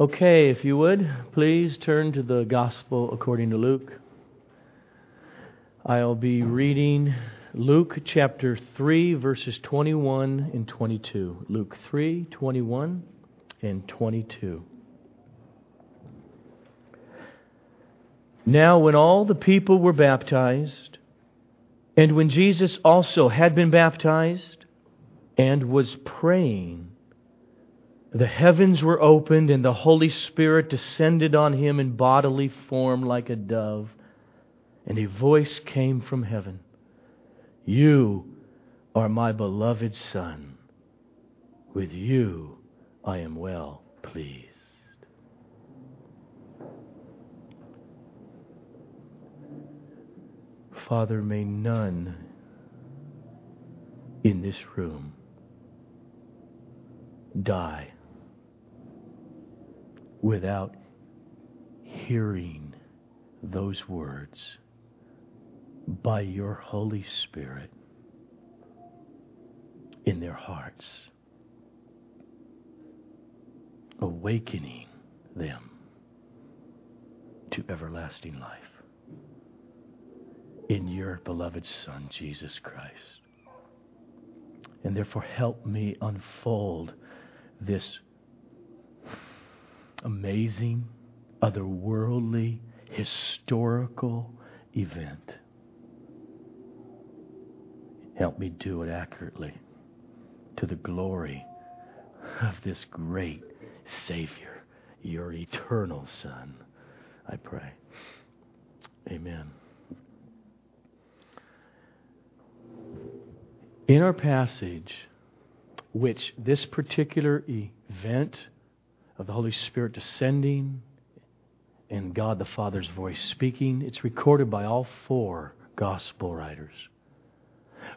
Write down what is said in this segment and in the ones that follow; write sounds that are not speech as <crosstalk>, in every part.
Okay, if you would, please turn to the Gospel according to Luke. I'll be reading Luke chapter 3, verses 21 and 22. Luke 3, 21 and 22. Now, when all the people were baptized, and when Jesus also had been baptized and was praying, the heavens were opened, and the Holy Spirit descended on him in bodily form like a dove. And a voice came from heaven You are my beloved Son. With you I am well pleased. Father, may none in this room die without hearing those words by your Holy Spirit in their hearts, awakening them to everlasting life in your beloved Son, Jesus Christ. And therefore, help me unfold this amazing, otherworldly, historical event. Help me do it accurately to the glory of this great Savior, your eternal Son. I pray. Amen. In our passage, which this particular event of the Holy Spirit descending and God the Father's voice speaking. It's recorded by all four gospel writers.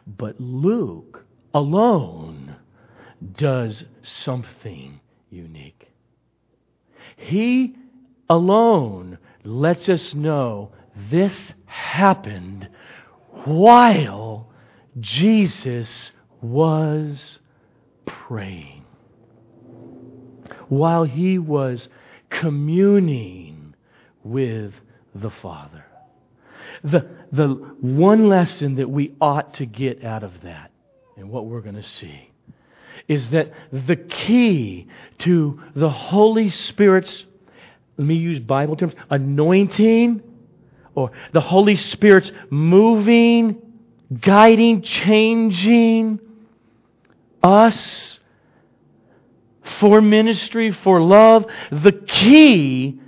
But Luke alone does something unique. He alone lets us know this happened while Jesus was praying while he was communing with the Father. The, the one lesson that we ought to get out of that, and what we're going to see, is that the key to the Holy Spirit's, let me use Bible terms, anointing, or the Holy Spirit's moving, guiding, changing us for ministry, for love. The key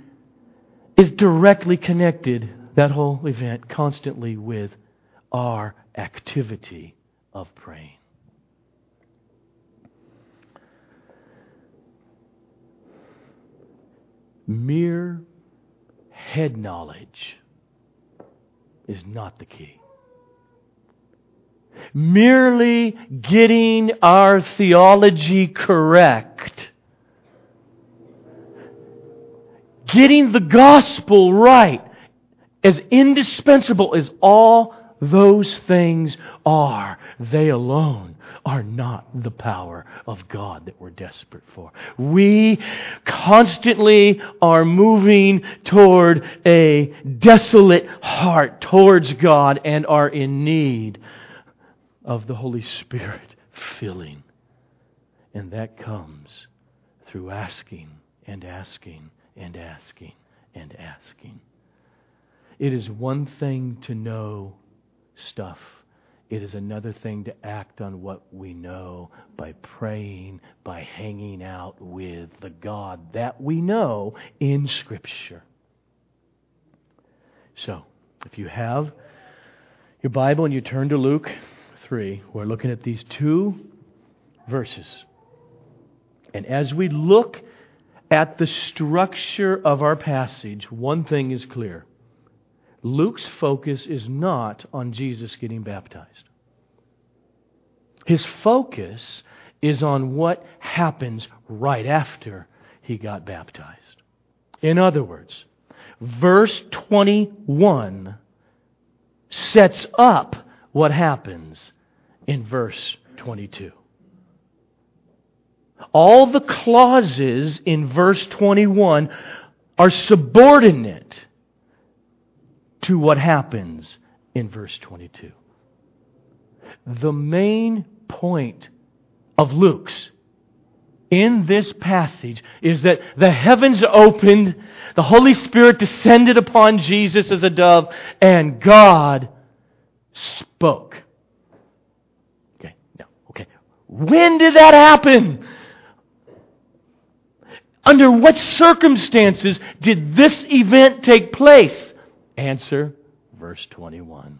is directly connected, that whole event, constantly with our activity of praying. Mere head knowledge is not the key merely getting our theology correct, getting the gospel right, as indispensable as all those things are, they alone are not the power of God that we're desperate for. We constantly are moving toward a desolate heart towards God and are in need of the Holy Spirit <laughs> filling. And that comes through asking and asking and asking and asking. It is one thing to know stuff. It is another thing to act on what we know by praying, by hanging out with the God that we know in Scripture. So, if you have your Bible and you turn to Luke 3, we're looking at these two verses. And as we look at the structure of our passage, one thing is clear Luke's focus is not on Jesus getting baptized. His focus is on what happens right after he got baptized. In other words, verse 21 sets up what happens in verse 22. all the clauses in verse 21 are subordinate to what happens in verse 22. The main point of Luke's in this passage is that the heavens opened, the Holy Spirit descended upon Jesus as a dove, and God spoke. When did that happen? Under what circumstances did this event take place? Answer, verse 21.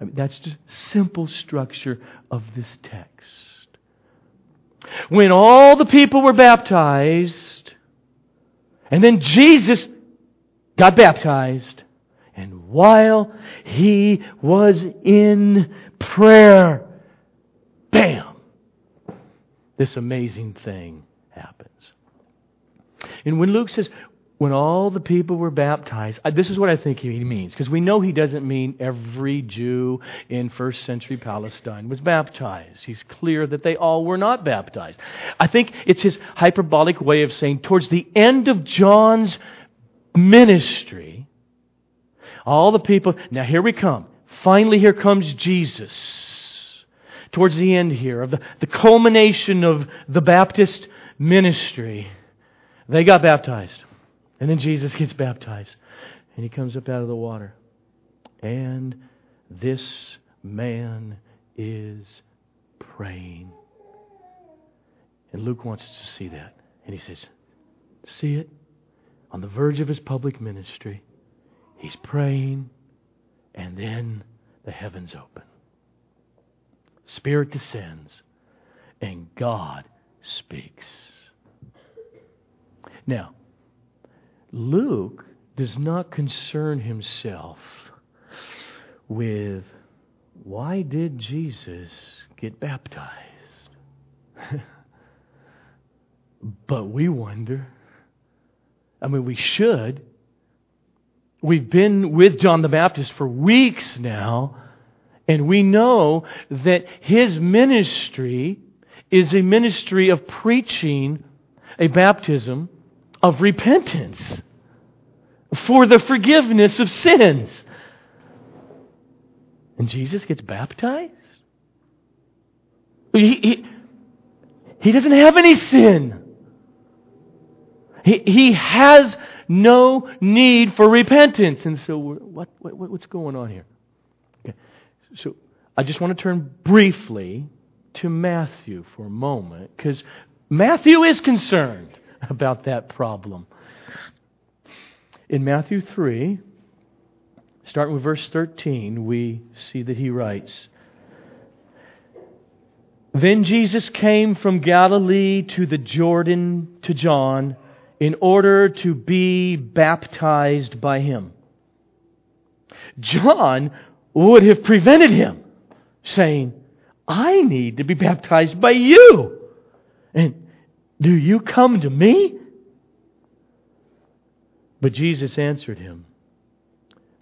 I mean, that's just simple structure of this text. When all the people were baptized, and then Jesus got baptized, and while he was in prayer, this amazing thing happens. And when Luke says, when all the people were baptized, this is what I think he means, because we know he doesn't mean every Jew in first century Palestine was baptized. He's clear that they all were not baptized. I think it's his hyperbolic way of saying, towards the end of John's ministry, all the people, now here we come. Finally, here comes Jesus. Towards the end here of the, the culmination of the Baptist ministry, they got baptized. And then Jesus gets baptized. And he comes up out of the water. And this man is praying. And Luke wants us to see that. And he says, See it? On the verge of his public ministry, he's praying, and then the heavens open. Spirit descends, and God speaks. Now, Luke does not concern himself with why did Jesus get baptized? <laughs> but we wonder. I mean, we should. We've been with John the Baptist for weeks now, and we know that his ministry is a ministry of preaching a baptism of repentance for the forgiveness of sins. And Jesus gets baptized? He, he, he doesn't have any sin. He, he has no need for repentance. And so, what, what, what's going on here? Okay. So, I just want to turn briefly to Matthew for a moment, because Matthew is concerned about that problem. In Matthew 3, starting with verse 13, we see that he writes Then Jesus came from Galilee to the Jordan to John in order to be baptized by him. John would have prevented him, saying, I need to be baptized by you. And do you come to me? But Jesus answered him,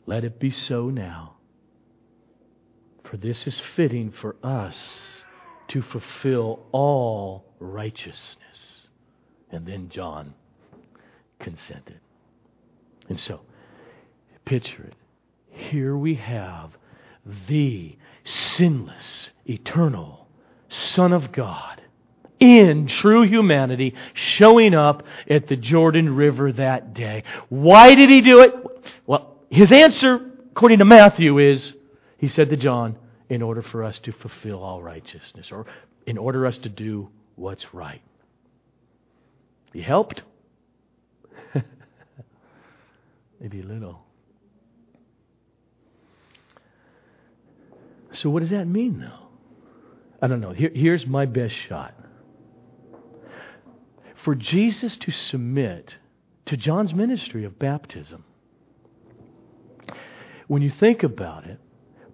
Let it be so now. For this is fitting for us to fulfill all righteousness. And then John consented. And so, picture it. Here we have the sinless, eternal Son of God in true humanity showing up at the Jordan River that day. Why did he do it? Well, his answer, according to Matthew, is he said to John, in order for us to fulfill all righteousness, or in order us to do what's right. He helped. <laughs> Maybe a little. So, what does that mean, though? I don't know. Here, here's my best shot for Jesus to submit to John's ministry of baptism. When you think about it,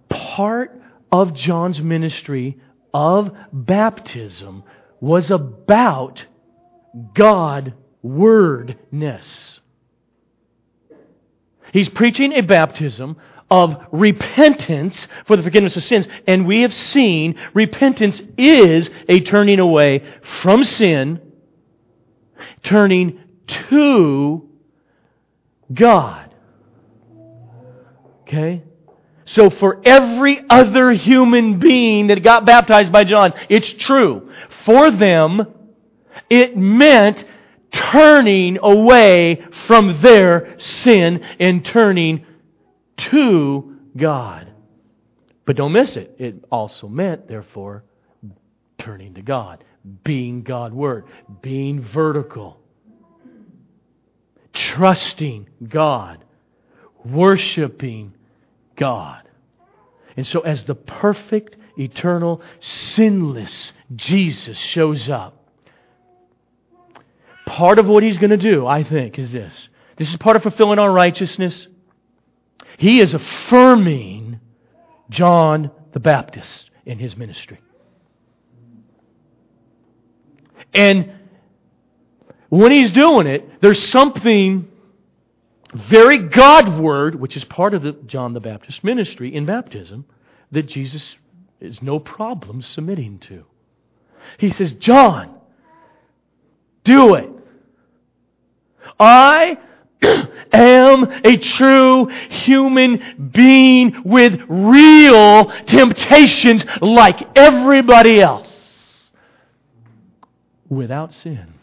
part of John's ministry of baptism was about God wordness. He's preaching a baptism of repentance for the forgiveness of sins. And we have seen repentance is a turning away from sin turning to God. Okay? So for every other human being that got baptized by John, it's true. For them, it meant turning away from their sin and turning to God. But don't miss it. It also meant, therefore, turning to God, being Godward, being vertical, trusting God, worshiping God. And so, as the perfect, eternal, sinless Jesus shows up, part of what he's going to do, I think, is this. This is part of fulfilling our righteousness. He is affirming John the Baptist in his ministry. And when he's doing it, there's something very Godward, which is part of the John the Baptist ministry in baptism, that Jesus is no problem submitting to. He says, John, do it. I am a true human being with real temptations like everybody else without sin.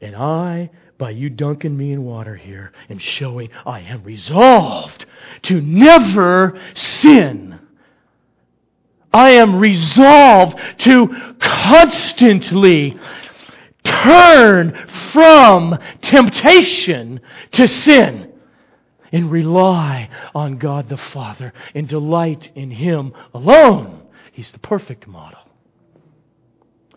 And I, by you dunking me in water here, am showing I am resolved to never sin. I am resolved to constantly turn from temptation to sin and rely on God the Father and delight in Him alone. He's the perfect model.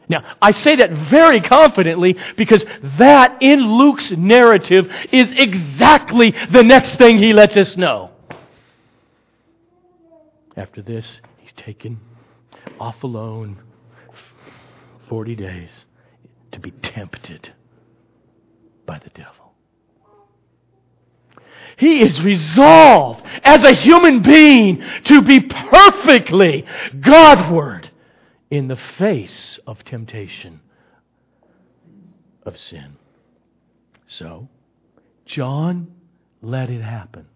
Now, I say that very confidently because that in Luke's narrative is exactly the next thing he lets us know. After this, he's taken off alone 40 days to be tempted by the devil. He is resolved as a human being to be perfectly Godward in the face of temptation of sin. So, John let it happen.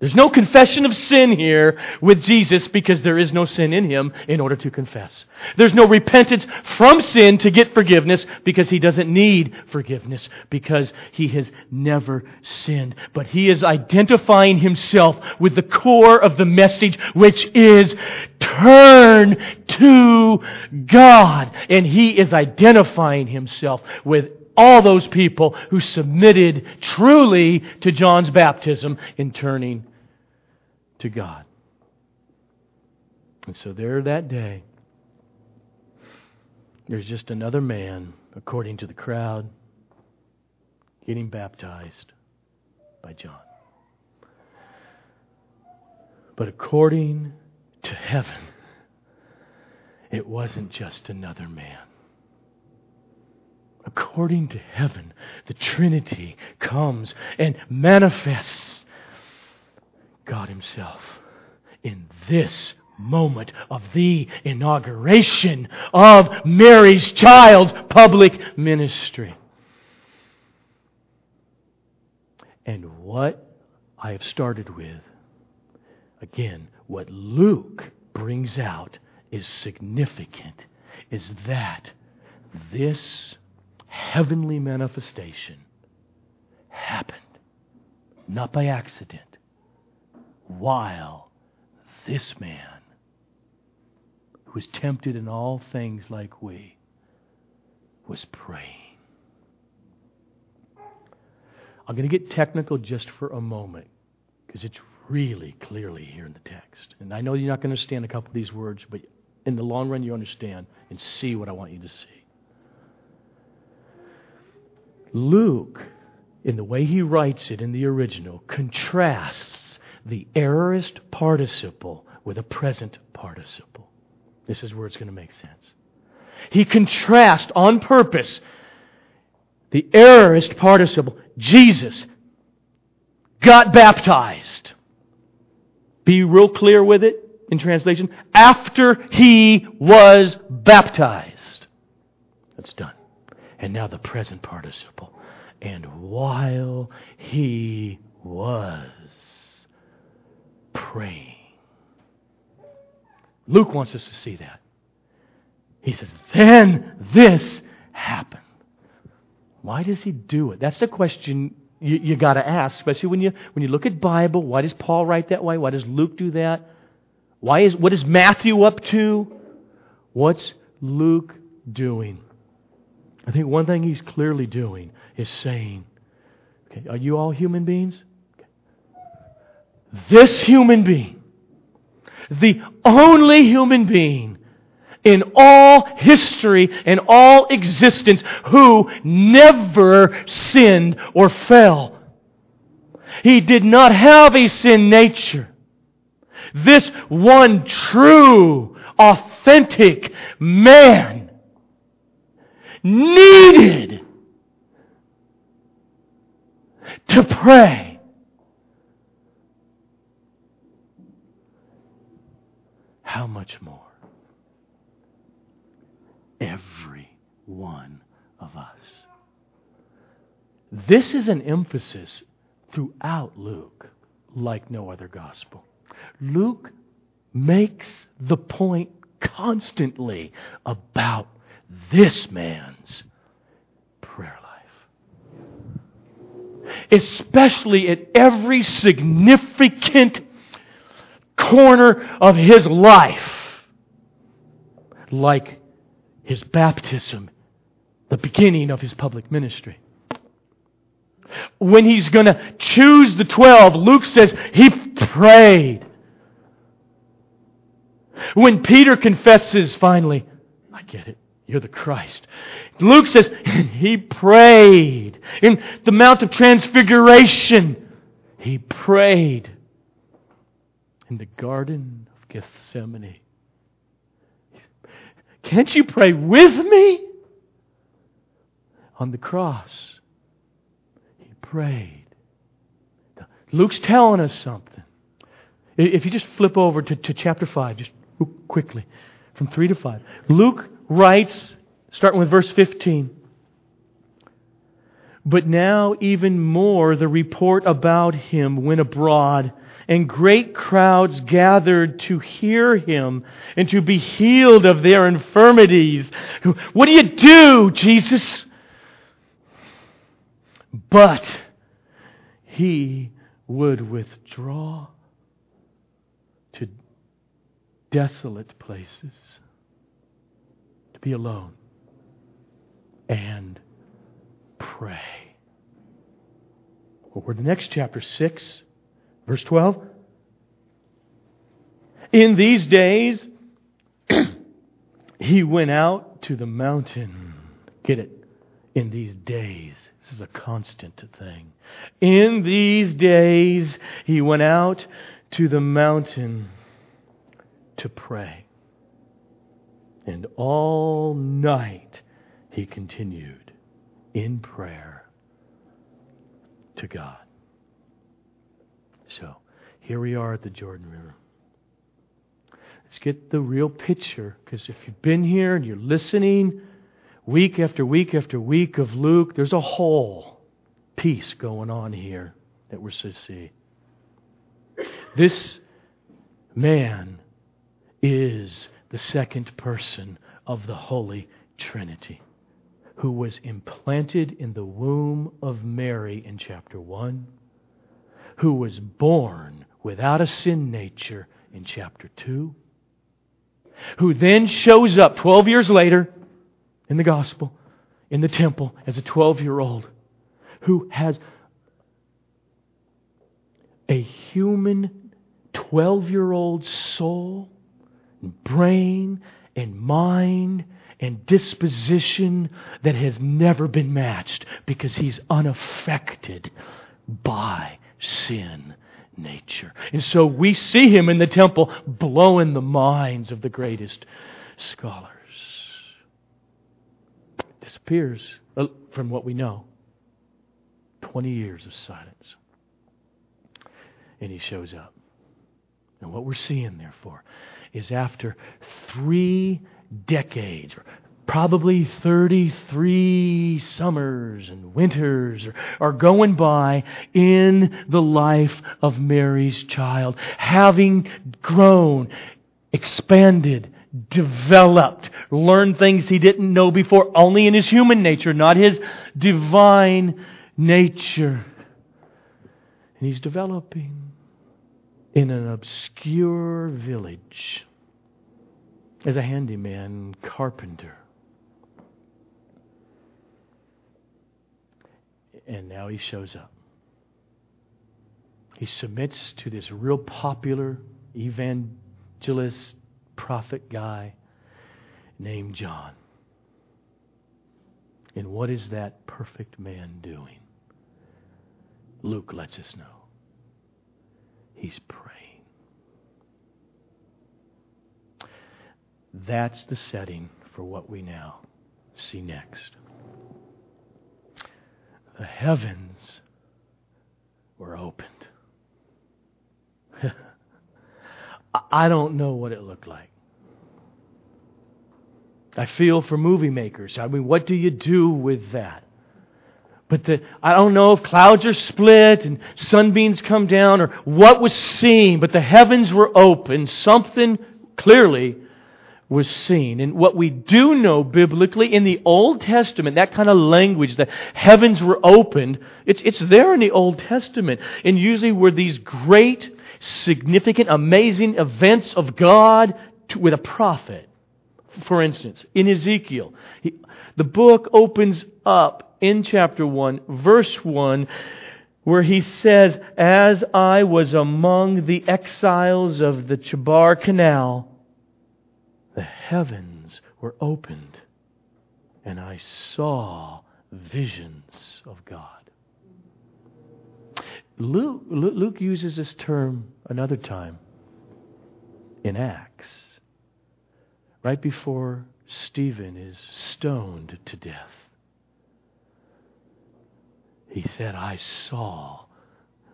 There's no confession of sin here with Jesus because there is no sin in him in order to confess. There's no repentance from sin to get forgiveness because he doesn't need forgiveness because he has never sinned. But he is identifying himself with the core of the message, which is turn to God. And he is identifying himself with all those people who submitted truly to John's baptism in turning to God. And so there that day, there's just another man, according to the crowd, getting baptized by John. But according to heaven, it wasn't just another man. According to heaven, the Trinity comes and manifests God Himself in this moment of the inauguration of Mary's child's public ministry. And what I have started with, again, what Luke brings out is significant, is that this heavenly manifestation happened, not by accident while this man, who was tempted in all things like we, was praying. I'm going to get technical just for a moment because it's really clearly here in the text. And I know you're not going to understand a couple of these words, but in the long run, you understand and see what I want you to see. Luke, in the way he writes it in the original, contrasts the aorist participle with a present participle. This is where it's going to make sense. He contrasts on purpose the aorist participle. Jesus got baptized. Be real clear with it in translation. After he was baptized. That's done. And now the present participle. And while he was praying. Luke wants us to see that. He says, then this happened. Why does he do it? That's the question you, you got to ask, especially when you when you look at Bible. Why does Paul write that way? Why does Luke do that? Why is what is Matthew up to? What's Luke doing? I think one thing he's clearly doing is saying, okay, are you all human beings? Okay. This human being, the only human being in all history and all existence who never sinned or fell. He did not have a sin nature. This one true, authentic man needed to pray. How much more? Every one of us. This is an emphasis throughout Luke like no other gospel. Luke makes the point constantly about this man's prayer life. Especially at every significant corner of his life. Like his baptism, the beginning of his public ministry. When he's going to choose the twelve, Luke says he prayed. When Peter confesses finally, I get it. You're the Christ. Luke says, <laughs> He prayed. In the Mount of Transfiguration, He prayed. In the Garden of Gethsemane, Can't you pray with me? On the cross, He prayed. Luke's telling us something. If you just flip over to, to chapter 5, just quickly, from 3 to 5. Luke writes, starting with verse 15. But now, even more, the report about him went abroad, and great crowds gathered to hear him and to be healed of their infirmities. What do you do, Jesus? But he would withdraw to desolate places be alone and pray. Well, we're the next chapter 6, verse 12. In these days, <clears throat> he went out to the mountain. Get it? In these days. This is a constant thing. In these days, he went out to the mountain to pray. And all night he continued in prayer to God. So, here we are at the Jordan River. Let's get the real picture, because if you've been here and you're listening week after week after week of Luke, there's a whole piece going on here that we're to see. This man is the second person of the Holy Trinity, who was implanted in the womb of Mary in chapter 1, who was born without a sin nature in chapter 2, who then shows up 12 years later in the gospel, in the temple, as a 12 year old, who has a human 12 year old soul brain and mind and disposition that has never been matched because he's unaffected by sin nature. And so we see him in the temple blowing the minds of the greatest scholars. Disappears uh, from what we know. 20 years of silence. And he shows up. And what we're seeing, therefore, is after three decades, probably 33 summers and winters are going by in the life of Mary's child, having grown, expanded, developed, learned things he didn't know before, only in his human nature, not his divine nature. And he's developing in an obscure village as a handyman carpenter. And now he shows up. He submits to this real popular evangelist prophet guy named John. And what is that perfect man doing? Luke lets us know. He's praying. That's the setting for what we now see next. The heavens were opened. <laughs> I don't know what it looked like. I feel for movie makers. I mean, what do you do with that? But the, I don't know if clouds are split and sunbeams come down or what was seen, but the heavens were open. Something clearly was seen. And what we do know biblically in the Old Testament, that kind of language, the heavens were opened, it's, it's there in the Old Testament. And usually were these great, significant, amazing events of God to, with a prophet. For instance, in Ezekiel, he, the book opens up in chapter 1, verse 1, where he says, As I was among the exiles of the Chebar Canal, the heavens were opened, and I saw visions of God. Luke, Luke uses this term another time in Acts, right before Stephen is stoned to death. He said, I saw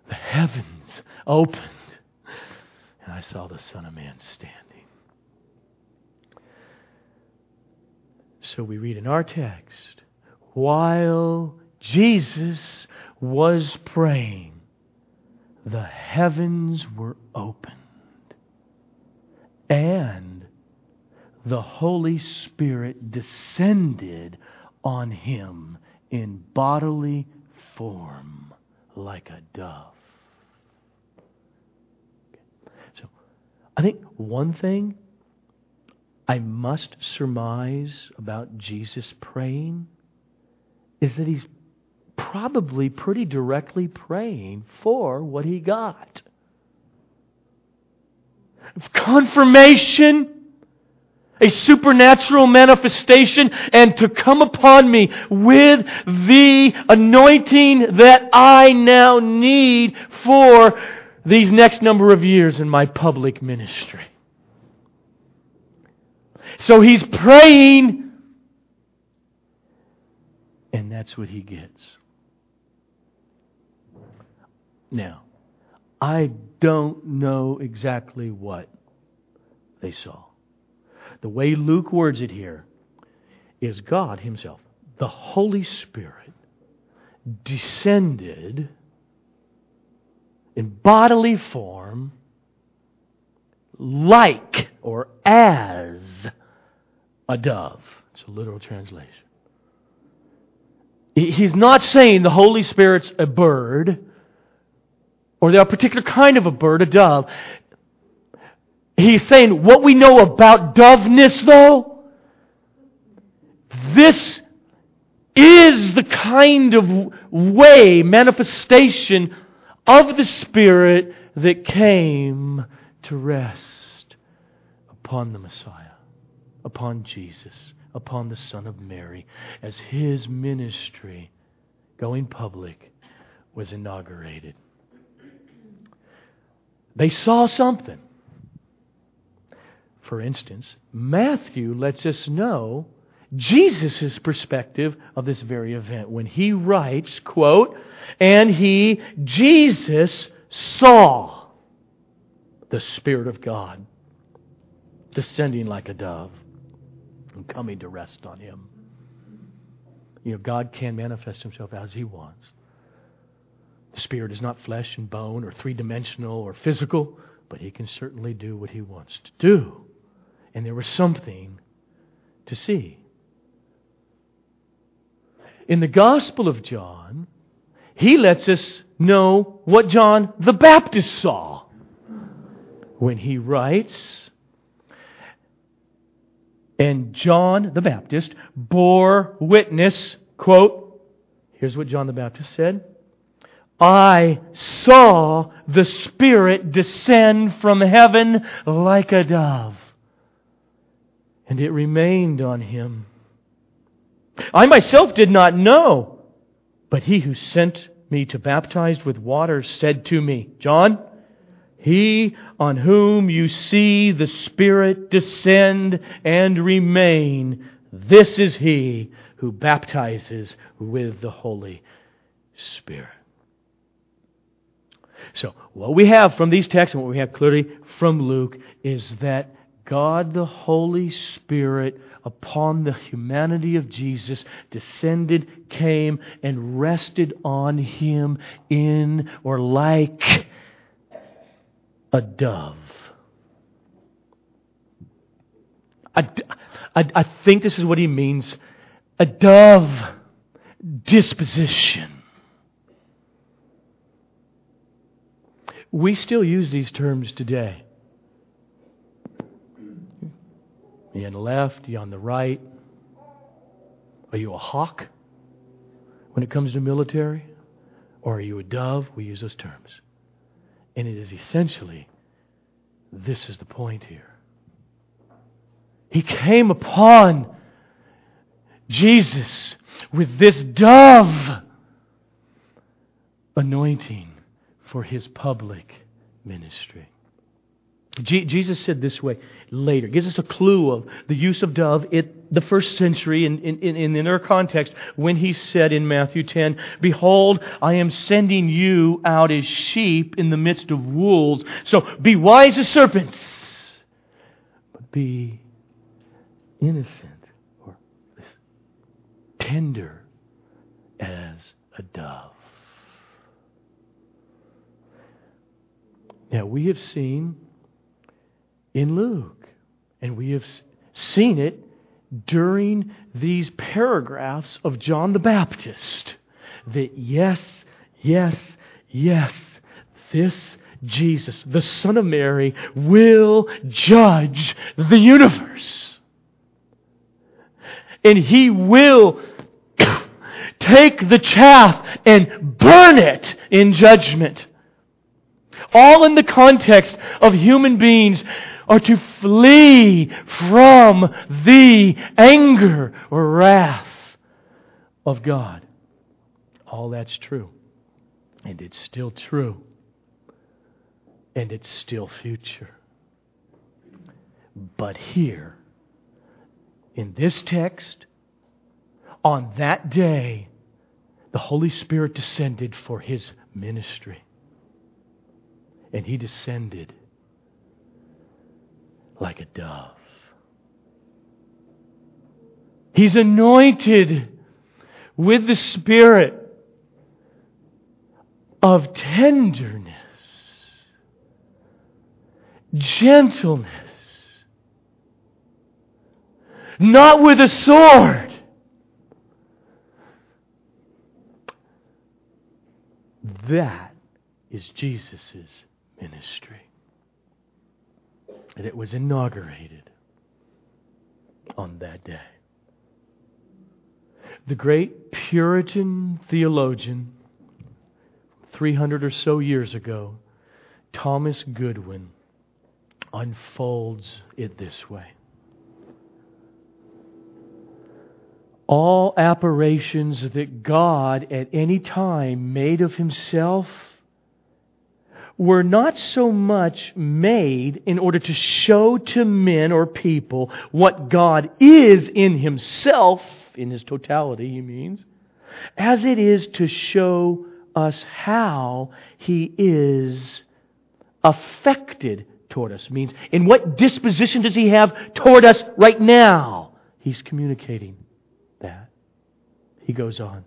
the heavens opened, and I saw the Son of Man standing. So we read in our text, while Jesus was praying, the heavens were opened and the Holy Spirit descended on him in bodily form like a dove. So, I think one thing I must surmise about Jesus praying is that he's probably pretty directly praying for what he got. Confirmation, a supernatural manifestation, and to come upon me with the anointing that I now need for these next number of years in my public ministry. So he's praying, and that's what he gets. Now, I don't know exactly what they saw. The way Luke words it here is God Himself, the Holy Spirit, descended in bodily form like or as a dove. It's a literal translation. He's not saying the Holy Spirit's a bird or a particular kind of a bird, a dove. He's saying what we know about doveness, though, this is the kind of way, manifestation of the Spirit that came to rest upon the Messiah upon Jesus, upon the Son of Mary, as his ministry, going public, was inaugurated. They saw something. For instance, Matthew lets us know Jesus' perspective of this very event when he writes, quote, and he, Jesus, saw the Spirit of God descending like a dove and coming to rest on him. You know, God can manifest himself as he wants. The Spirit is not flesh and bone or three dimensional or physical, but he can certainly do what he wants to do. And there was something to see. In the Gospel of John, he lets us know what John the Baptist saw when he writes, and John the Baptist bore witness, quote, here's what John the Baptist said I saw the Spirit descend from heaven like a dove, and it remained on him. I myself did not know, but he who sent me to baptize with water said to me, John, he on whom you see the Spirit descend and remain, this is he who baptizes with the Holy Spirit. So, what we have from these texts and what we have clearly from Luke is that God the Holy Spirit upon the humanity of Jesus descended, came, and rested on him in or like a dove. I, think this is what he means a dove disposition. We still use these terms today. You on the left, Are you on the right. Are you a hawk when it comes to military? Or are you a dove? We use those terms. And it is essentially this is the point here. He came upon Jesus with this dove anointing for his public ministry. Jesus said this way later, gives us a clue of the use of dove in the first century in, in, in, in their context when he said in Matthew 10, Behold, I am sending you out as sheep in the midst of wolves. So be wise as serpents, but be innocent or tender as a dove. Now, we have seen in Luke, and we have seen it during these paragraphs of John the Baptist that yes, yes, yes, this Jesus, the Son of Mary, will judge the universe. And he will <coughs> take the chaff and burn it in judgment. All in the context of human beings are to flee from the anger or wrath of God. All that's true. And it's still true. And it's still future. But here, in this text, on that day, the Holy Spirit descended for his ministry. And he descended like a dove. He's anointed with the Spirit of tenderness, gentleness, not with a sword. That is Jesus' ministry. And it was inaugurated on that day. The great Puritan theologian, 300 or so years ago, Thomas Goodwin, unfolds it this way. All apparitions that God at any time made of himself were not so much made in order to show to men or people what God is in himself, in his totality, he means, as it is to show us how he is affected toward us. Means, in what disposition does he have toward us right now? He's communicating that. He goes on.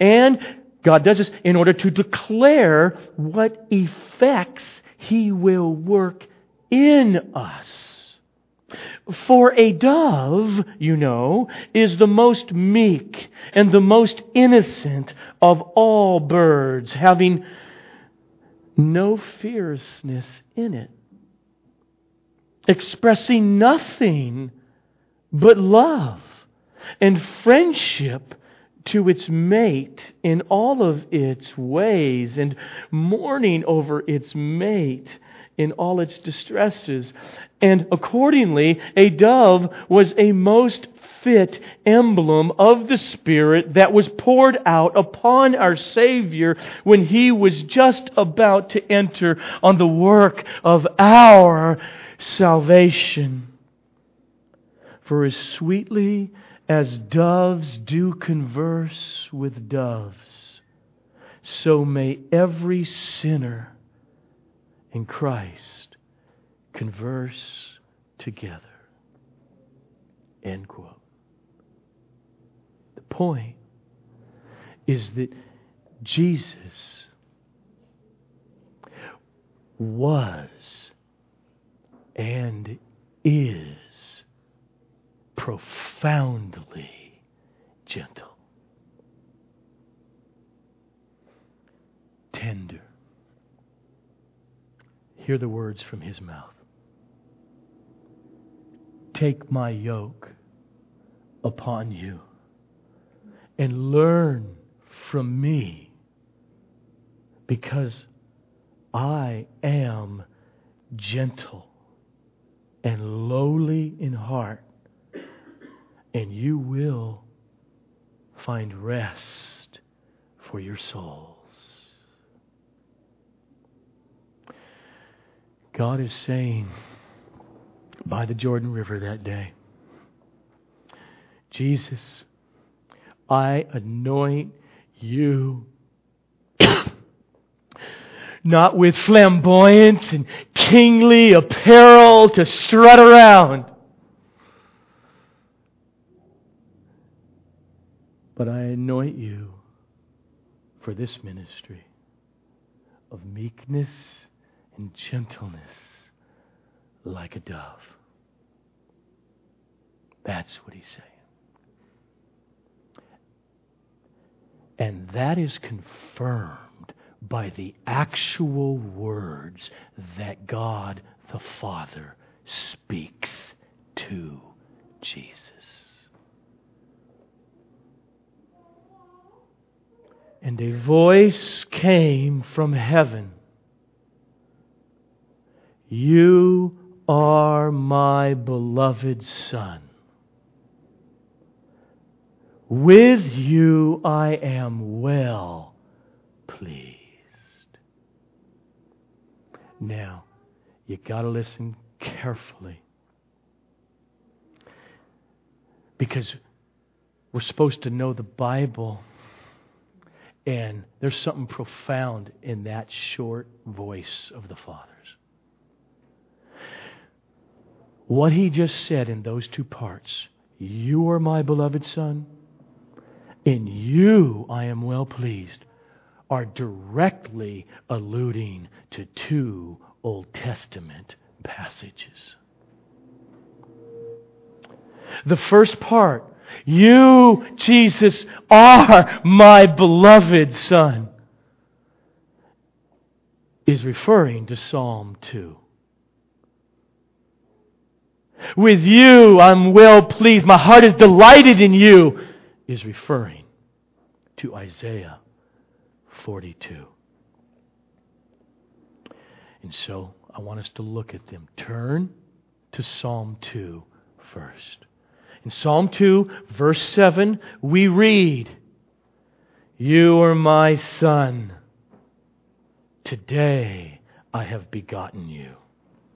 And God does this in order to declare what effects He will work in us. For a dove, you know, is the most meek and the most innocent of all birds, having no fierceness in it, expressing nothing but love and friendship to its mate in all of its ways and mourning over its mate in all its distresses. And accordingly, a dove was a most fit emblem of the Spirit that was poured out upon our Savior when he was just about to enter on the work of our salvation. For as sweetly as doves do converse with doves, so may every sinner in Christ converse together. End quote. The point is that Jesus was and is profoundly gentle, tender. Hear the words from his mouth. Take my yoke upon you and learn from me because I am gentle and lowly in heart, and you will find rest for your souls. God is saying by the Jordan River that day, Jesus, I anoint you <coughs> not with flamboyant and kingly apparel to strut around, but I anoint you for this ministry of meekness and gentleness like a dove. That's what he's saying. And that is confirmed by the actual words that God the Father speaks to Jesus. And a voice came from heaven You are my beloved Son. With you I am well pleased. Now, you got to listen carefully. Because we're supposed to know the Bible, and there's something profound in that short voice of the Father's. What he just said in those two parts You are my beloved Son, in you I am well pleased are directly alluding to two Old Testament passages. The first part, you, Jesus, are my beloved Son, is referring to Psalm 2. With you I'm well pleased. My heart is delighted in you, is referring to Isaiah 42. And so I want us to look at them. Turn to Psalm 2 first. In Psalm 2, verse 7, we read, You are my son. Today I have begotten you.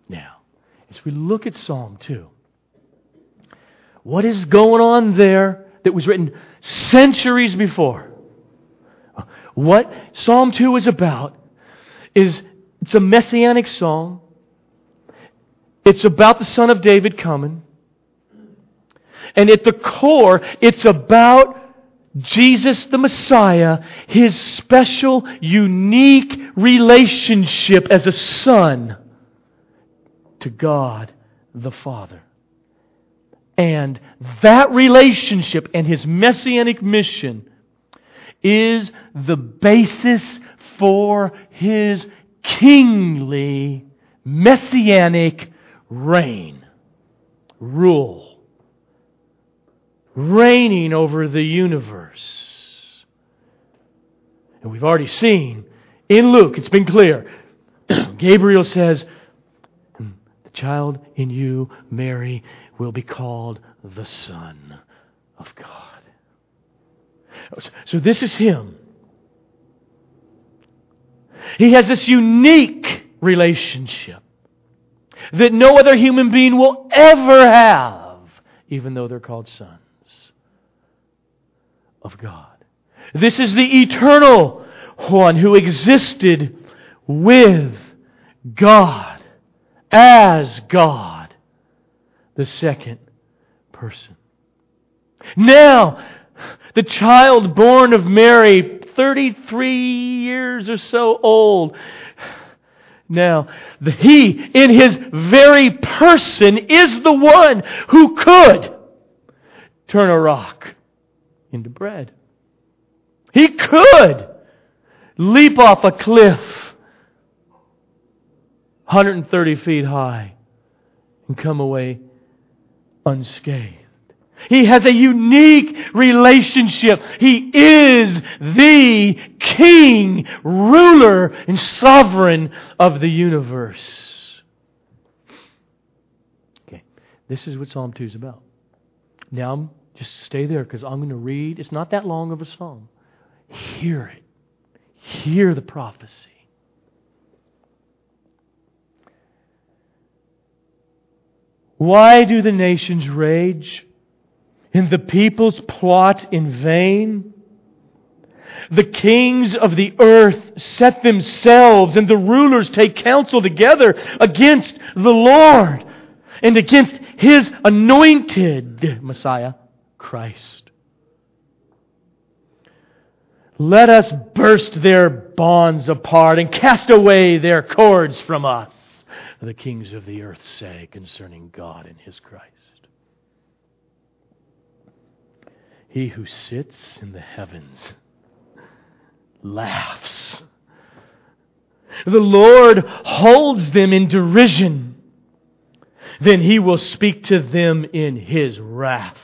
Now, as we look at Psalm 2, what is going on there that was written centuries before? What Psalm 2 is about is it's a messianic song. It's about the Son of David coming. And at the core, it's about Jesus the Messiah, his special, unique relationship as a son to God the Father. And that relationship and his messianic mission is the basis for his kingly messianic reign, rule, reigning over the universe. And we've already seen in Luke, it's been clear. <clears throat> Gabriel says, hmm, The child in you, Mary, will be called the Son of God. So this is Him. He has this unique relationship that no other human being will ever have, even though they're called sons of God. This is the eternal one who existed with God as God, the second person. Now, the child born of Mary, 33 years or so old, now, the He in His very person is the one who could turn a rock into bread. He could leap off a cliff 130 feet high and come away unscathed. He has a unique relationship. He is the king, ruler, and sovereign of the universe. Okay, this is what Psalm 2 is about. Now, just stay there because I'm going to read. It's not that long of a psalm. Hear it, hear the prophecy. Why do the nations rage? and the peoples plot in vain? The kings of the earth set themselves, and the rulers take counsel together against the Lord and against his anointed Messiah, Christ. Let us burst their bonds apart and cast away their cords from us, the kings of the earth say concerning God and his Christ. He who sits in the heavens laughs. The Lord holds them in derision. Then he will speak to them in his wrath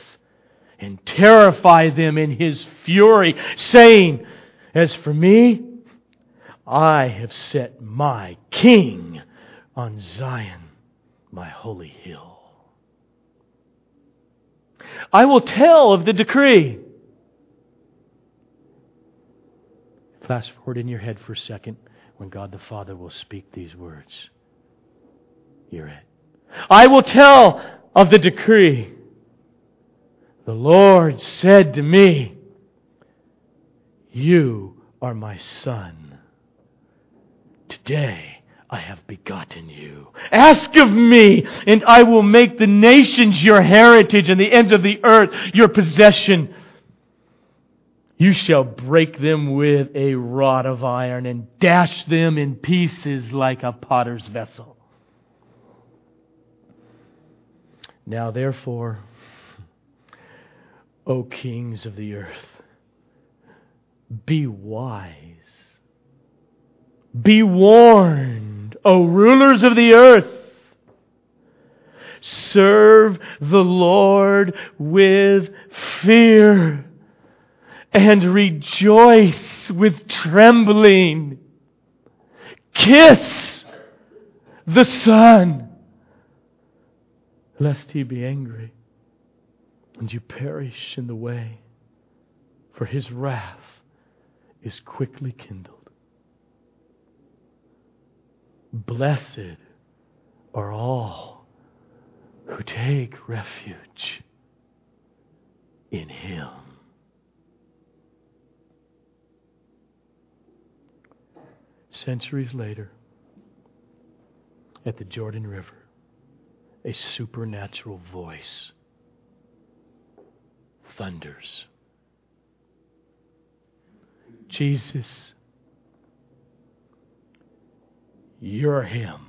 and terrify them in his fury, saying, As for me, I have set my king on Zion, my holy hill. I will tell of the decree. Fast forward in your head for a second when God the Father will speak these words. Hear it. I will tell of the decree. The Lord said to me, You are my son. Today I have begotten you. Ask of me, and I will make the nations your heritage and the ends of the earth your possession. You shall break them with a rod of iron and dash them in pieces like a potter's vessel. Now, therefore, O kings of the earth, be wise, be warned O rulers of the earth, serve the Lord with fear and rejoice with trembling. Kiss the Son, lest he be angry and you perish in the way, for his wrath is quickly kindled. Blessed are all who take refuge in Him. Centuries later, at the Jordan River, a supernatural voice thunders. Jesus, you're Him.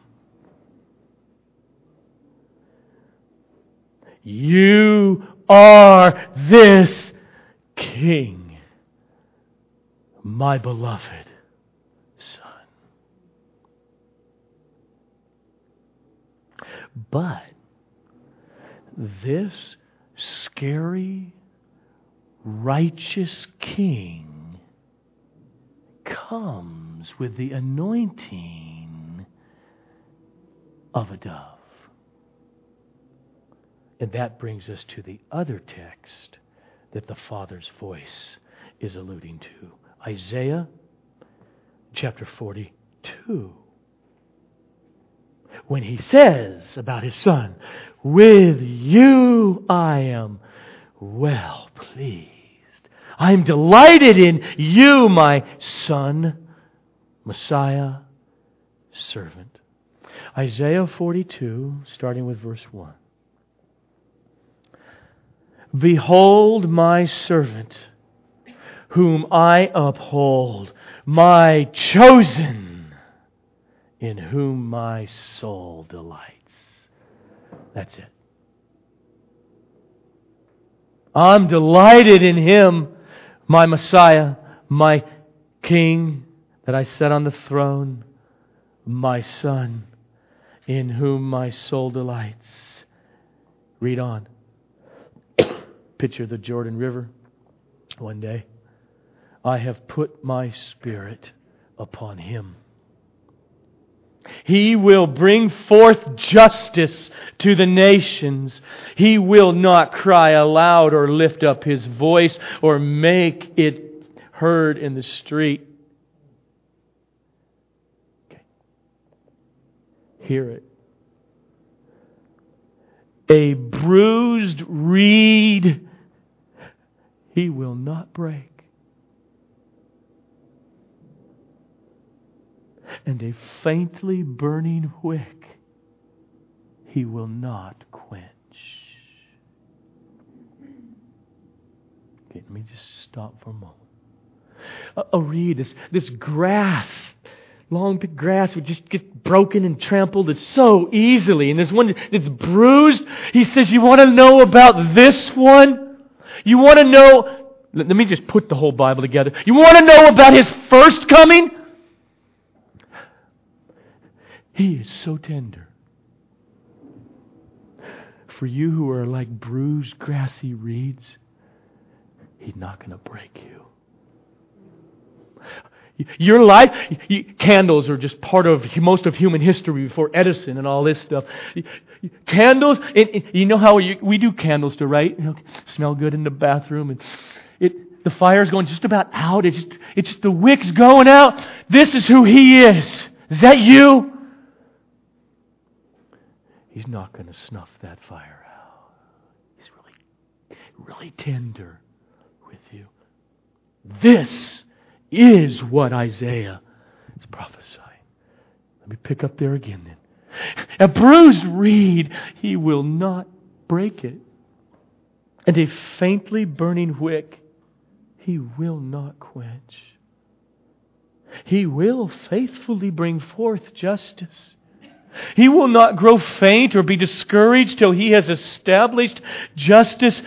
You are this King, my beloved Son. But this scary, righteous King comes with the anointing of a dove. And that brings us to the other text that the Father's voice is alluding to Isaiah chapter 42. When he says about his Son, With you I am well pleased. I am delighted in you, my Son, Messiah, servant. Isaiah 42, starting with verse 1. Behold my servant, whom I uphold, my chosen, in whom my soul delights. That's it. I'm delighted in him, my Messiah, my King that I set on the throne, my Son, in whom my soul delights. Read on <coughs> picture the Jordan River one day. I have put my spirit upon him. He will bring forth justice to the nations. He will not cry aloud or lift up his voice or make it heard in the street. Okay. Hear it. A bruised reed he will not break. And a faintly burning wick he will not quench. Okay, let me just stop for a moment. A reed, this, this grass, long grass would just get broken and trampled so easily. And this one that's bruised, he says, You want to know about this one? You want to know, let me just put the whole Bible together. You want to know about his first coming? He is so tender. For you who are like bruised, grassy reeds, he's not going to break you. Your life, candles are just part of most of human history before Edison and all this stuff. Candles, you know how we, we do candles too right? You know, smell good in the bathroom and it, the fire's going just about out. It's just, it's just the wick's going out. This is who he is. Is that you? He's not going to snuff that fire out. He's really, really tender with you. This is what Isaiah is prophesying. Let me pick up there again then. A bruised reed, he will not break it. And a faintly burning wick, he will not quench. He will faithfully bring forth justice. He will not grow faint or be discouraged till he has established justice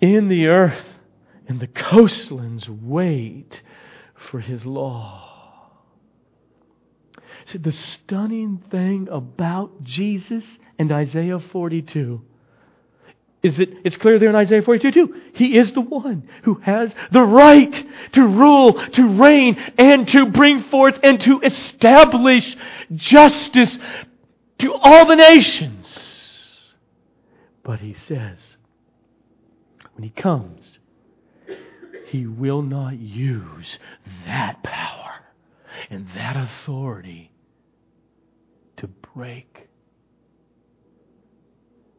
in the earth, and the coastlands wait for his law. See, the stunning thing about Jesus and Isaiah 42 is that it's clear there in Isaiah 42 too. He is the one who has the right to rule, to reign, and to bring forth and to establish justice to all the nations. But he says, when he comes, he will not use that power and that authority to break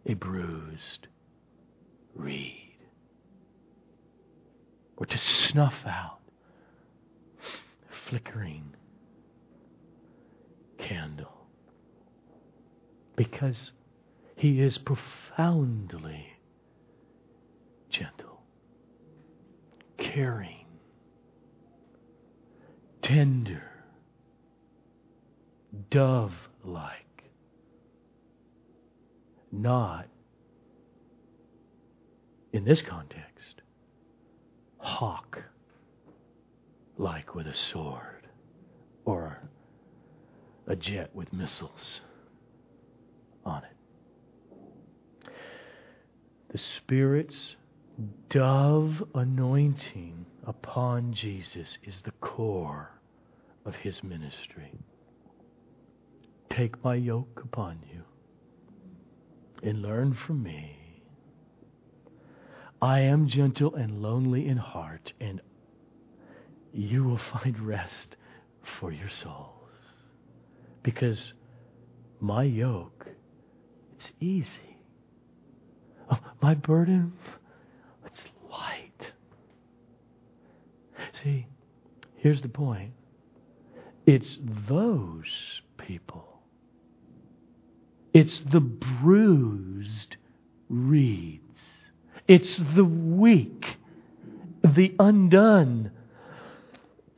a bruised reed or to snuff out flickering candle because he is profoundly gentle. caring, tender, dove like, not, in this context, hawk like with a sword or a jet with missiles on it. The Spirit's dove anointing upon Jesus is the core of his ministry. Take my yoke upon you and learn from me. I am gentle and lonely in heart, and you will find rest for your souls. Because my yoke, it's easy. Oh, my burden, it's light. See, here's the point. It's those people. It's the bruised reeds. It's the weak, the undone.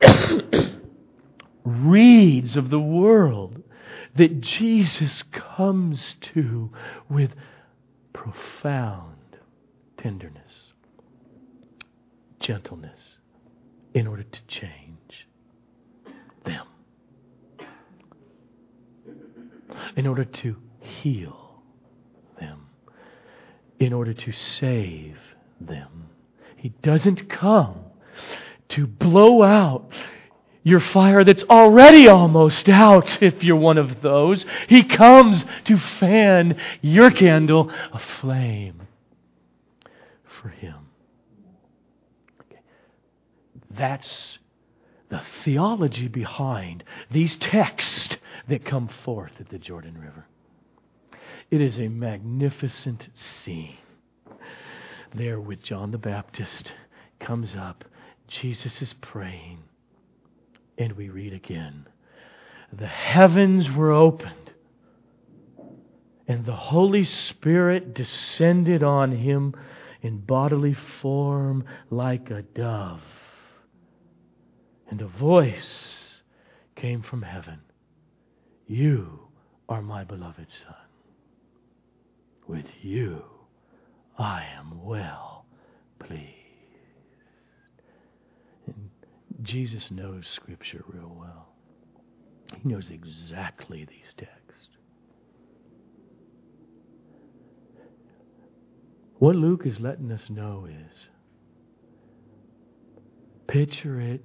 <coughs> Reeds of the world that Jesus comes to with profound tenderness, gentleness, in order to change them, in order to heal in order to save them. He doesn't come to blow out your fire that's already almost out, if you're one of those. He comes to fan your candle aflame for Him. That's the theology behind these texts that come forth at the Jordan River. It is a magnificent scene. There with John the Baptist comes up. Jesus is praying. And we read again the heavens were opened, and the Holy Spirit descended on him in bodily form like a dove. And a voice came from heaven You are my beloved Son. With you I am well pleased. And Jesus knows Scripture real well. He knows exactly these texts. What Luke is letting us know is picture it.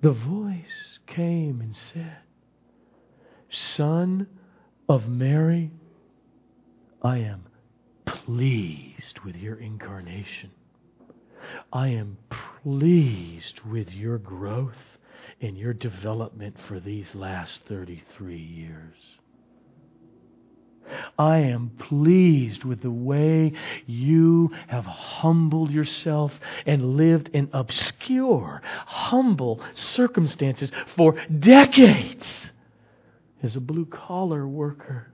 The voice came and said, Son of Mary, I am pleased with your incarnation. I am pleased with your growth and your development for these last 33 years. I am pleased with the way you have humbled yourself and lived in obscure, humble circumstances for decades as a blue collar worker.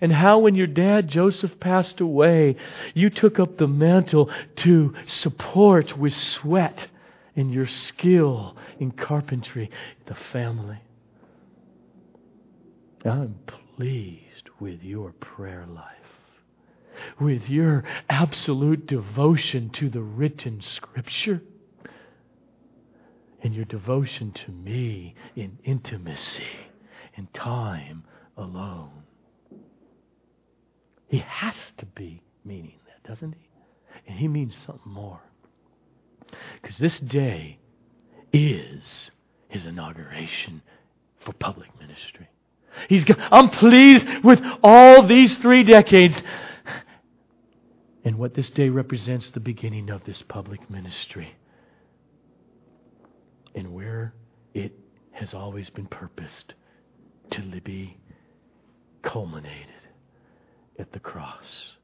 And how, when your dad Joseph passed away, you took up the mantle to support with sweat and your skill in carpentry the family. I'm pleased with your prayer life, with your absolute devotion to the written scripture, and your devotion to me in intimacy, in time alone. He has to be meaning that, doesn't he? And he means something more. Because this day is his inauguration for public ministry. He's got, I'm pleased with all these three decades. And what this day represents the beginning of this public ministry. And where it has always been purposed to be culminated at the cross.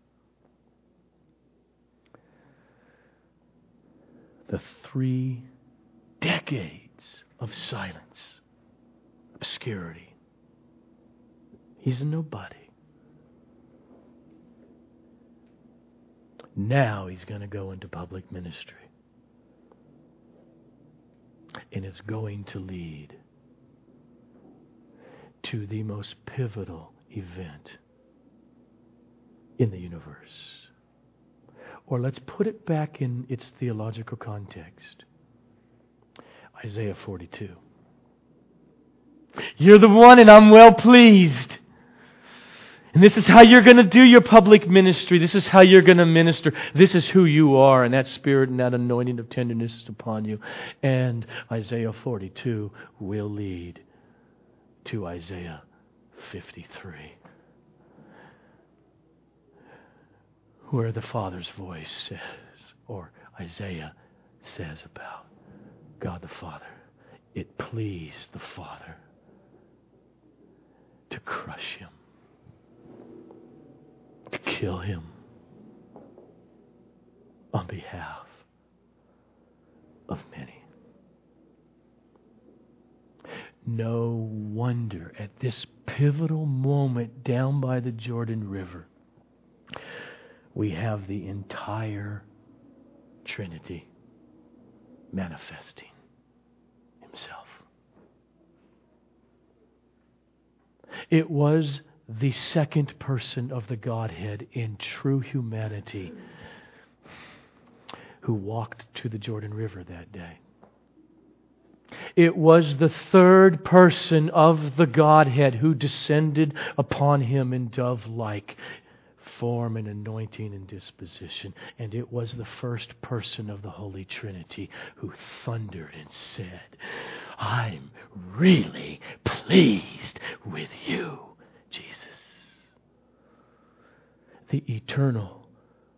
The three decades of silence, obscurity. He's a nobody. Now he's going to go into public ministry. And it's going to lead to the most pivotal event in the universe. Or let's put it back in its theological context Isaiah 42. You're the one, and I'm well pleased. And this is how you're going to do your public ministry. This is how you're going to minister. This is who you are, and that spirit and that anointing of tenderness is upon you. And Isaiah 42 will lead to Isaiah 53, where the Father's voice says, or Isaiah says about God the Father, it pleased the Father to crush him, to kill him on behalf of many. No wonder at this pivotal moment down by the Jordan River, we have the entire Trinity manifesting Himself. It was the second person of the Godhead in true humanity who walked to the Jordan River that day. It was the third person of the Godhead who descended upon him in dove like form and anointing and disposition. And it was the first person of the Holy Trinity who thundered and said, I'm really pleased with you, Jesus. The eternal,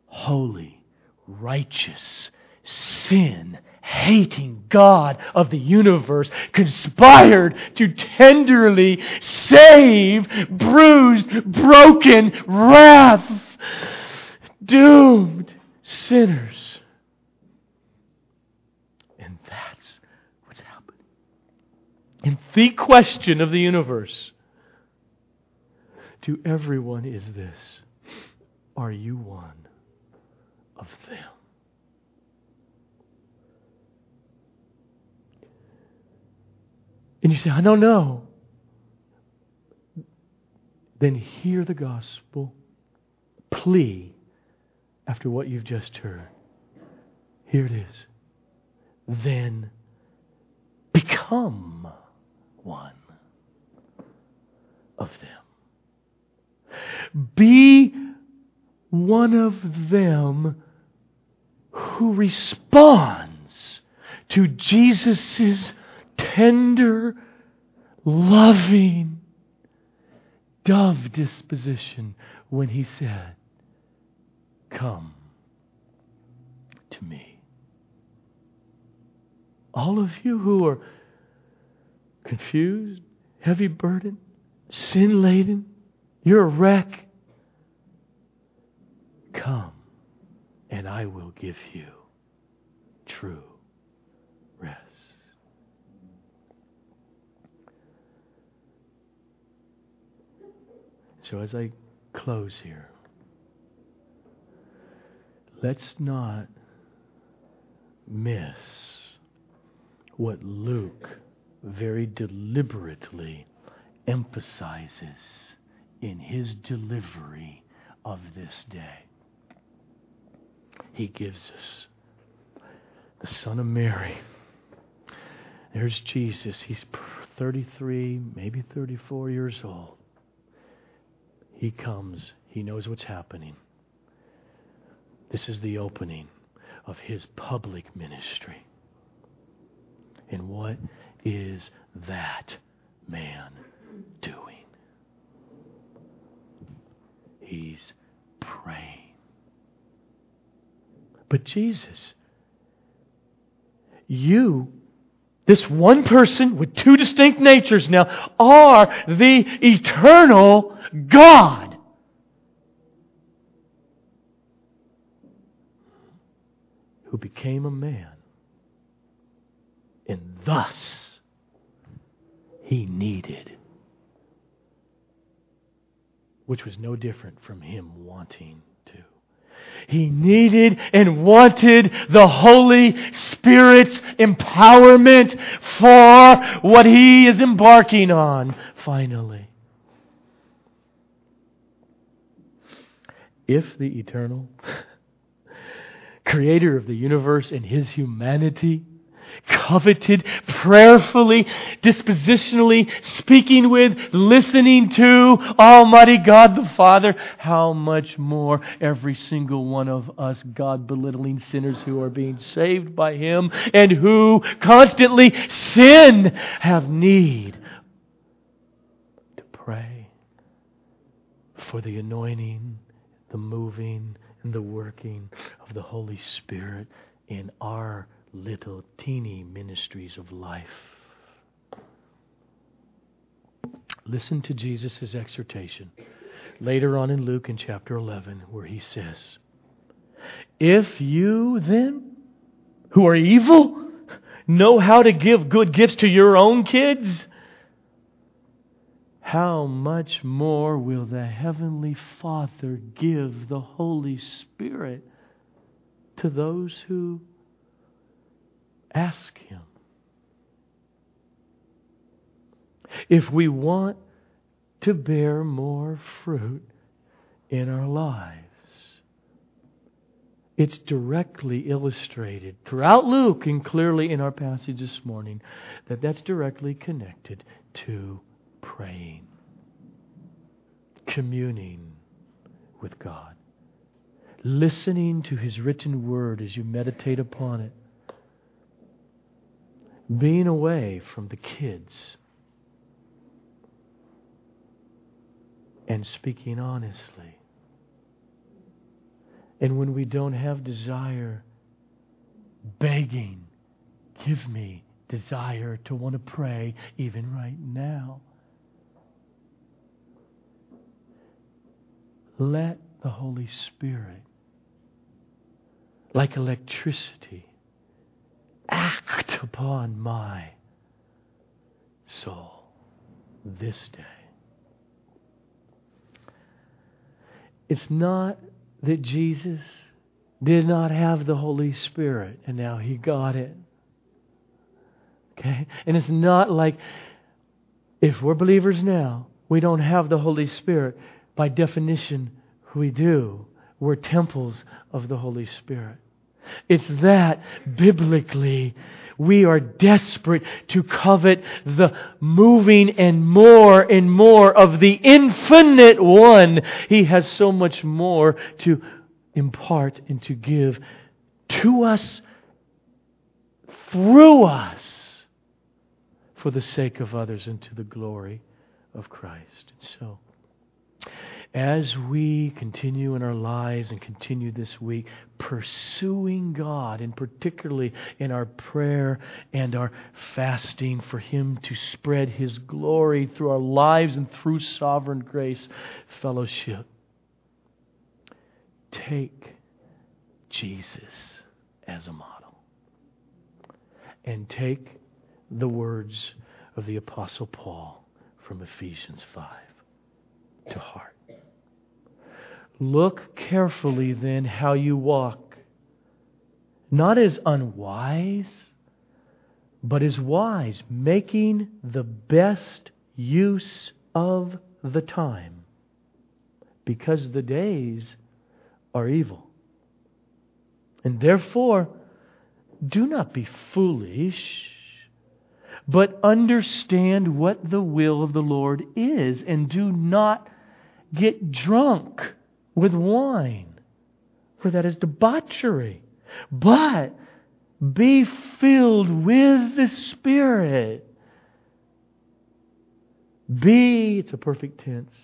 holy, righteous, sin hating God of the universe conspired to tenderly save bruised, broken, wrath, doomed sinners. And that's what's happening. And the question of the universe to everyone is this Are you one of them? And you say, I don't know. Then hear the gospel plea after what you've just heard. Here it is. Then become one of them. Be one of them who responds to Jesus' tender, loving, dove disposition when he said, Come to me. All of you who are confused, heavy burdened, sin laden, you're a wreck. Come, and I will give you true rest. So as I close here, let's not miss what Luke very deliberately emphasizes in his delivery of this day. He gives us the Son of Mary. There's Jesus. He's 33, maybe 34 years old. He comes, he knows what's happening. This is the opening of his public ministry. And what is that man doing? He's praying. But Jesus, you, this one person with two distinct natures now, are the eternal God. Who became a man. And thus, he needed, which was no different from him wanting. He needed and wanted the Holy Spirit's empowerment for what he is embarking on finally. If the eternal <laughs> creator of the universe and his humanity coveted, prayerfully, dispositionally, speaking with, listening to Almighty God the Father, how much more every single one of us God belittling sinners who are being saved by Him and who constantly sin have need to pray for the anointing, the moving, and the working of the Holy Spirit in our little teeny ministries of life. Listen to Jesus' exhortation later on in Luke in chapter 11, where he says, If you then, who are evil, know how to give good gifts to your own kids, how much more will the Heavenly Father give the Holy Spirit to those who Ask Him. If we want to bear more fruit in our lives, it's directly illustrated throughout Luke and clearly in our passage this morning that that's directly connected to praying, communing with God, listening to His written word as you meditate upon it being away from the kids and speaking honestly. And when we don't have desire, begging, give me desire to want to pray even right now. Let the Holy Spirit, like electricity, act upon my soul this day. It's not that Jesus did not have the Holy Spirit and now he got it. Okay? And it's not like if we're believers now, we don't have the Holy Spirit. By definition, we do. We're temples of the Holy Spirit. It's that biblically we are desperate to covet the moving and more and more of the infinite one. He has so much more to impart and to give to us through us for the sake of others and to the glory of Christ. And So, as we continue in our lives and continue this week pursuing God, and particularly in our prayer and our fasting for Him to spread His glory through our lives and through sovereign grace fellowship, take Jesus as a model and take the words of the Apostle Paul from Ephesians 5 to heart. Look carefully then how you walk, not as unwise, but as wise, making the best use of the time, because the days are evil. And therefore, do not be foolish, but understand what the will of the Lord is, and do not get drunk with wine, for that is debauchery. But be filled with the Spirit. Be, it's a perfect tense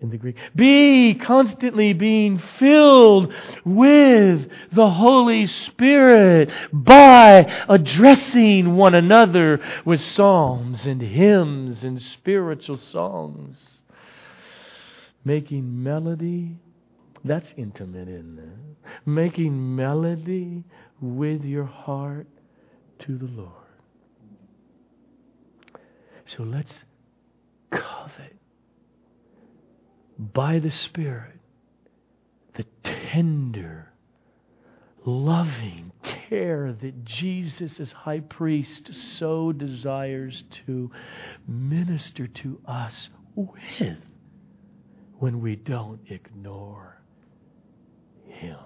in the Greek. Be constantly being filled with the Holy Spirit by addressing one another with psalms and hymns and spiritual songs making melody. That's intimate, isn't it? Making melody with your heart to the Lord. So let's covet by the Spirit the tender, loving care that Jesus, as high priest, so desires to minister to us with when we don't ignore Him.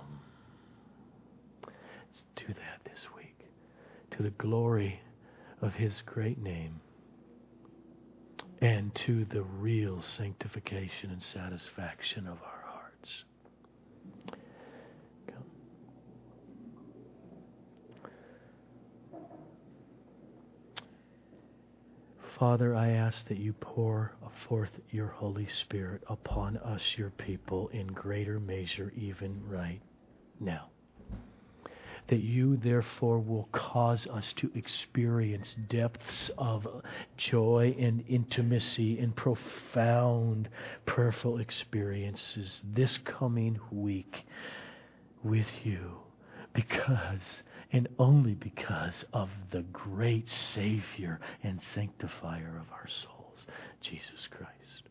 Let's do that this week to the glory of His great name and to the real sanctification and satisfaction of our hearts. Father, I ask that you pour forth your Holy Spirit upon us, your people, in greater measure, even right now. That you therefore will cause us to experience depths of joy and intimacy and profound prayerful experiences this coming week with you. Because and only because of the great Savior and sanctifier of our souls, Jesus Christ.